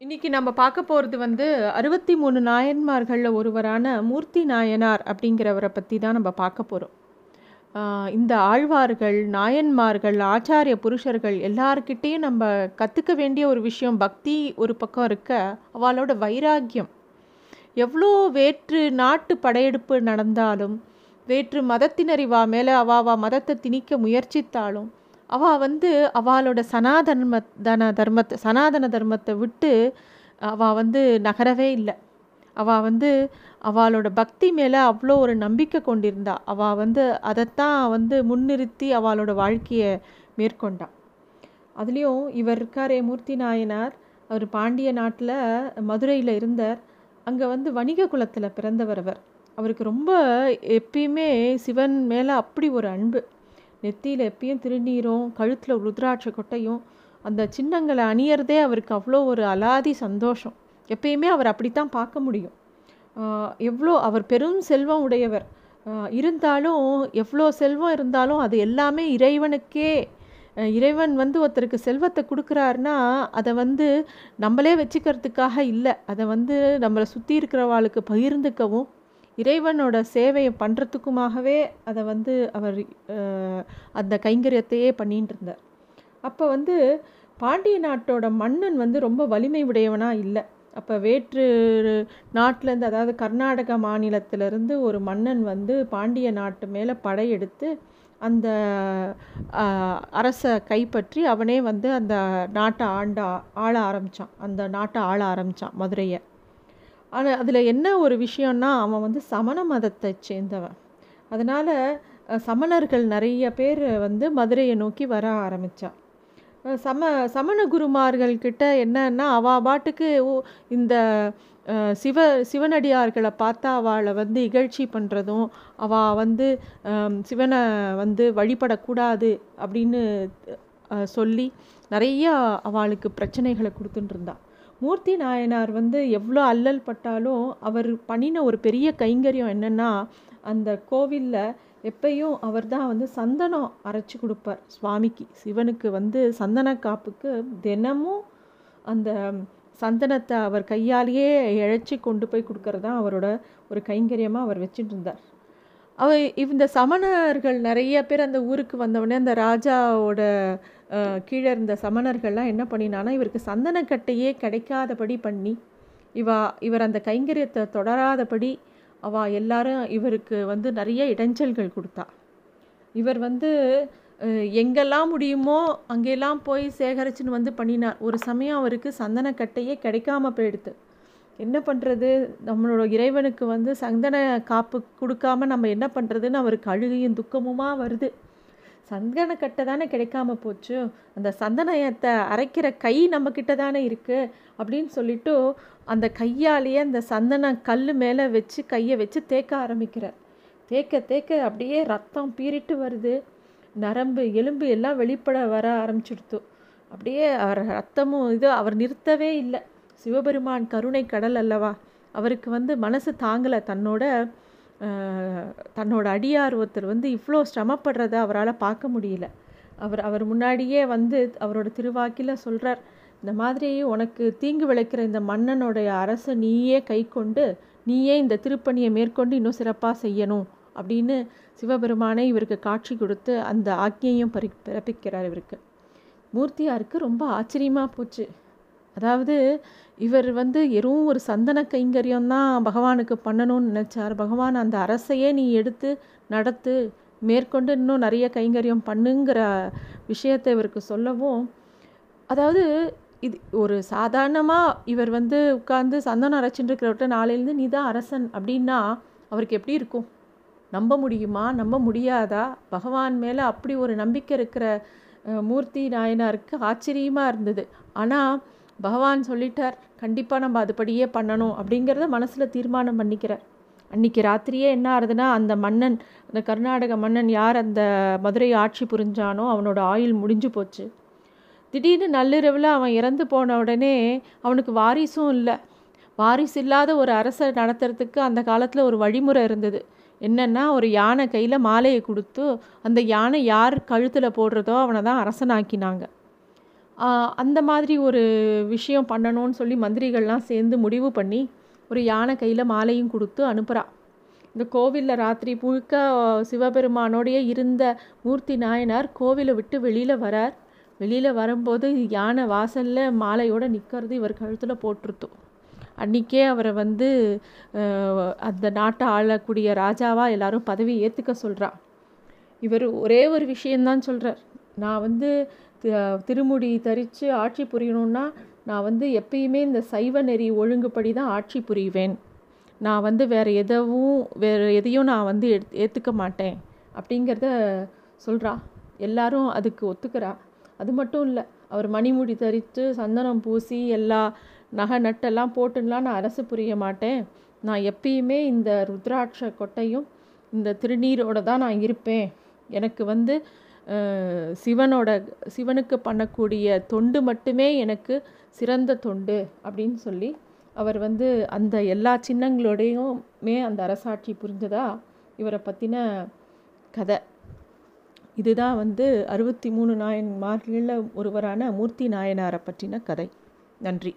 இன்னைக்கு நம்ம பார்க்க போகிறது வந்து அறுபத்தி மூணு நாயன்மார்களில் ஒருவரான மூர்த்தி நாயனார் அப்படிங்கிறவரை பற்றி தான் நம்ம பார்க்க போகிறோம் இந்த ஆழ்வார்கள் நாயன்மார்கள் ஆச்சாரிய புருஷர்கள் எல்லார்கிட்டேயும் நம்ம கற்றுக்க வேண்டிய ஒரு விஷயம் பக்தி ஒரு பக்கம் இருக்க அவளோட வைராக்கியம். எவ்வளோ வேற்று நாட்டு படையெடுப்பு நடந்தாலும் வேற்று மதத்தினர் இவா மேலே அவாவா மதத்தை திணிக்க முயற்சித்தாலும் அவள் வந்து அவளோட சனாதன்ம தன தர்மத்தை சனாதன தர்மத்தை விட்டு அவள் வந்து நகரவே இல்லை. அவள் வந்து அவளோட பக்தி மேலே அவ்வளோ ஒரு நம்பிக்கை கொண்டிருந்தா. அவள் வந்து அதைத்தான் வந்து முன்னிறுத்தி அவளோட வாழ்க்கையை மேற்கொண்டா. அதுலேயும் இவர் இருக்காரே மூர்த்தி நாயனார். அவர் பாண்டிய நாட்டில் மதுரையில் இருந்தார். அங்கே வந்து வணிக குலத்தில் பிறந்தவர் அவர். அவருக்கு ரொம்ப எப்பயுமே சிவன் மேலே அப்படி ஒரு அன்பு. நெத்தியில் எப்பயும் திருநீரும் கழுத்தில் ருத்ராட்ச கொட்டையும் அந்த சின்னங்களை அணியறதே அவருக்கு அவ்வளோ ஒரு அலாதி சந்தோஷம். எப்பயுமே அவர் அப்படித்தான் பார்க்க முடியும். எவ்வளோ அவர் பெரும் செல்வம் உடையவர். இருந்தாலும் எவ்வளோ செல்வம் இருந்தாலும் அது எல்லாமே இறைவனுக்கே. இறைவன் வந்து ஒருத்தருக்கு செல்வத்தை கொடுக்குறாருனா அதை வந்து நம்மளே வச்சுக்கிறதுக்காக இல்லை. அதை வந்து நம்மளை சுற்றி இருக்கிறவாளுக்கு பகிர்ந்துக்கவும் இறைவனோட சேவையை பண்ணுறதுக்குமாகவே அதை வந்து அவர் அந்த கைங்கரியத்தையே பண்ணிகிட்டு இருந்தார். அப்போ வந்து பாண்டிய நாட்டோட மன்னன் வந்து ரொம்ப வலிமை உடையவனாக இல்லை. அப்போ வேற்று நாட்டிலேருந்து அதாவது கர்நாடக மாநிலத்திலேருந்து ஒரு மன்னன் வந்து பாண்டிய நாட்டு மேலே படையெடுத்து அந்த அரசை கைப்பற்றி அவனே வந்து அந்த நாட்டை ஆண்ட ஆள ஆரம்பித்தான் அந்த நாட்டை ஆள ஆரம்பித்தான் மதுரையை. ஆனால் அதில் என்ன ஒரு விஷயம்னா அவன் வந்து சமண மதத்தை சேர்ந்தவன். அதனால் சமணர்கள் நிறைய பேர் வந்து மதுரையை நோக்கி வர ஆரம்பித்தான் சம சமண குருமார்கள்கிட்ட என்னன்னா அவா பாட்டுக்கு இந்த சிவ சிவனடியார்களை பார்த்தா அவளை வந்து இகழ்ச்சி பண்ணுறதும் அவள் வந்து சிவனை வந்து வழிபடக்கூடாது அப்படின்னு சொல்லி நிறையா அவளுக்கு பிரச்சனைகளை கொடுத்துட்டு இருந்தாள் மூர்த்தி நாயனார் வந்து எவ்வளோ அல்லல் பட்டாலும் அவர் பண்ணின ஒரு பெரிய கைங்கரியம் என்னென்னா அந்த கோவிலில் எப்பயும் அவர் தான் வந்து சந்தனம் அரைச்சி கொடுப்பார் சுவாமிக்கு. சிவனுக்கு வந்து சந்தன காப்புக்கு தினமும் அந்த சந்தனத்தை அவர் கையாலேயே இழைச்சி கொண்டு போய் கொடுக்கறது தான் அவரோட ஒரு கைங்கரியமாக அவர் வச்சுட்டு இருந்தார். அவ இந்த சமணர்கள் நிறைய பேர் அந்த ஊருக்கு வந்தவுடனே அந்த ராஜாவோட கீழே இருந்த சமணர்கள்லாம் என்ன பண்ணினானா இவருக்கு சந்தனக்கட்டையே கிடைக்காதபடி பண்ணி இவா இவர் அந்த கைங்கரியத்தை தொடராதபடி அவ எல்லாரும் இவருக்கு வந்து நிறைய இடைஞ்சல்கள் கொடுத்தா. இவர் வந்து எங்கெல்லாம் முடியுமோ அங்கெல்லாம் போய் சேகரிச்சுன்னு வந்து பண்ணினார். ஒரு சமயம் அவருக்கு சந்தனக்கட்டையே கிடைக்காம போயிடுது என்ன பண்ணுறது நம்மளோட இறைவனுக்கு வந்து சந்தன காப்பு கொடுக்காம நம்ம என்ன பண்ணுறதுன்னு அவருக்கு அழுகையும் துக்கமுமாக வருது. சந்தனக்கட்டை தானே கிடைக்காம போச்சு? அந்த சந்தனத்தை அரைக்கிற கை நம்மக்கிட்ட தானே இருக்குது அப்படின்னு சொல்லிட்டு அந்த கையாலேயே அந்த சந்தன கல் மேலே வச்சு கையை வச்சு தேக்க ஆரம்பிக்கிறார். தேக்க தேக்க அப்படியே ரத்தம் பீறிட்டு வருது. நரம்பு எலும்பு எல்லாம் வெளிப்பட வர ஆரம்பிச்சிடுத்து. அப்படியே அவர் ரத்தமும் இது அவர் நிறுத்தவே இல்லை. சிவபெருமான் கருணை கடல் அல்லவா? அவருக்கு வந்து மனசு தாங்கலை தன்னோட. தன்னோட அடியார் ஒருத்தர் வந்து இவ்வளோ சிரமப்படுறத அவரால் பார்க்க முடியல. அவர் அவர் முன்னாடியே வந்து அவரோட திருவாக்கில் சொல்கிறார் இந்த மாதிரி உனக்கு தீங்கு விளைக்கிற இந்த மன்னனுடைய அரசை நீயே கை கொண்டு நீயே இந்த திருப்பணியை மேற்கொண்டு இன்னும் சிறப்பாக செய்யணும் அப்படின்னு சிவபெருமானை இவருக்கு காட்சி கொடுத்து அந்த ஆக்ஞையும் பறி பிறப்பிக்கிறார் இவருக்கு. மூர்த்தியாருக்கு ரொம்ப ஆச்சரியமாக போச்சு. அதாவது இவர் வந்து வெறும் ஒரு சந்தன கைங்கரியம் தான் பகவானுக்கு பண்ணணும்னு நினச்சார். பகவான் அந்த அரசையே நீ எடுத்து நடத்து மேற்கொண்டு இன்னும் நிறைய கைங்கரியம் பண்ணுங்கிற விஷயத்தை இவருக்கு சொல்லவும் அதாவது இது ஒரு சாதாரணமாக இவர் வந்து உட்காந்து சந்தனம் அரைச்சிட்டு இருக்கிறவர்கிட்ட நாளையிலேருந்து நீ தான் அரசன் அப்படின்னா அவருக்கு எப்படி இருக்கும்? நம்ப முடியுமா? நம்ப முடியாதா? பகவான் மேலே அப்படி ஒரு நம்பிக்கை இருக்கிற மூர்த்தி நாயனாருக்கு ஆச்சரியமாக இருந்தது. ஆனால் பகவான் சொல்லிட்டார் கண்டிப்பாக நம்ம அதுபடியே பண்ணணும். அப்படிங்கிறத மனசில் தீர்மானம் பண்ணிக்கிறார் அன்றைக்கி ராத்திரியே என்ன ஆகுதுன்னா அந்த மன்னன் அந்த கர்நாடக மன்னன் யார் அந்த மதுரை ஆட்சி புரிஞ்சானோ அவனோட ஆயுள் முடிஞ்சு போச்சு. திடீர்னு நள்ளிரவில் அவன் இறந்து போன உடனே அவனுக்கு வாரிசும் இல்லை. வாரிசு இல்லாத ஒரு அரசை நடத்துறதுக்கு அந்த காலத்தில் ஒரு வழிமுறை இருந்தது. என்னென்னா ஒரு யானை கையில் மாலையை கொடுத்து அந்த யானை யார் கழுத்தில் போடுறதோ அவனை தான் அரசனாக்கினாங்க. அந்த மாதிரி ஒரு விஷயம் பண்ணணும்னு சொல்லி மந்திரிகள்லாம் சேர்ந்து முடிவு பண்ணி ஒரு யானை கையில் மாலையும் கொடுத்து அனுப்புகிறா இந்த கோவிலில் ராத்திரி முழுக்க சிவபெருமானோடைய இருந்த மூர்த்தி நாயனார் கோவிலை விட்டு வெளியில் வரார். வெளியில் வரும்போது யானை வாசலில் மாலையோடு நிற்கிறது இவர் கழுத்தில் போட்டிருத்தோம் அன்றைக்கே அவரை வந்து அந்த நாட்டை ஆளக்கூடிய ராஜாவாக எல்லாரும் பதவி ஏற்றுக்க சொல்கிறா இவர் ஒரே ஒரு விஷயந்தான் சொல்கிறார் நான் வந்து திருமுடி தரித்து ஆட்சி புரியணுன்னா நான் வந்து எப்பயுமே இந்த சைவ நெறி ஒழுங்குப்படி தான் ஆட்சி புரிவேன். நான் வந்து வேறு எதவும் வேறு எதையும் நான் வந்து எடுத் ஏற்றுக்க மாட்டேன் அப்படிங்கிறத சொல்கிறா எல்லாரும் அதுக்கு ஒத்துக்கிறா. அது மட்டும் இல்லை அவர் மணிமுடி தரித்து சந்தனம் பூசி எல்லா நகை நட்டெல்லாம் போட்டுலாம் நான் அரசு புரிய மாட்டேன். நான் எப்பயுமே இந்த ருத்ராட்ச கொட்டையும் இந்த திருநீரோட தான் நான் இருப்பேன். எனக்கு வந்து சிவனோட சிவனுக்கு பண்ணக்கூடிய தொண்டு மட்டுமே எனக்கு சிறந்த தொண்டு அப்படின்னு சொல்லி அவர் வந்து அந்த எல்லா சின்னங்களோடையுமே அந்த அரசாட்சி புரிஞ்சதா? இவரை பற்றின கதை. இதுதான் வந்து அறுபத்தி மூணு நாயன்மார்களில் ஒருவரான மூர்த்தி நாயனாரை பற்றின கதை. நன்றி.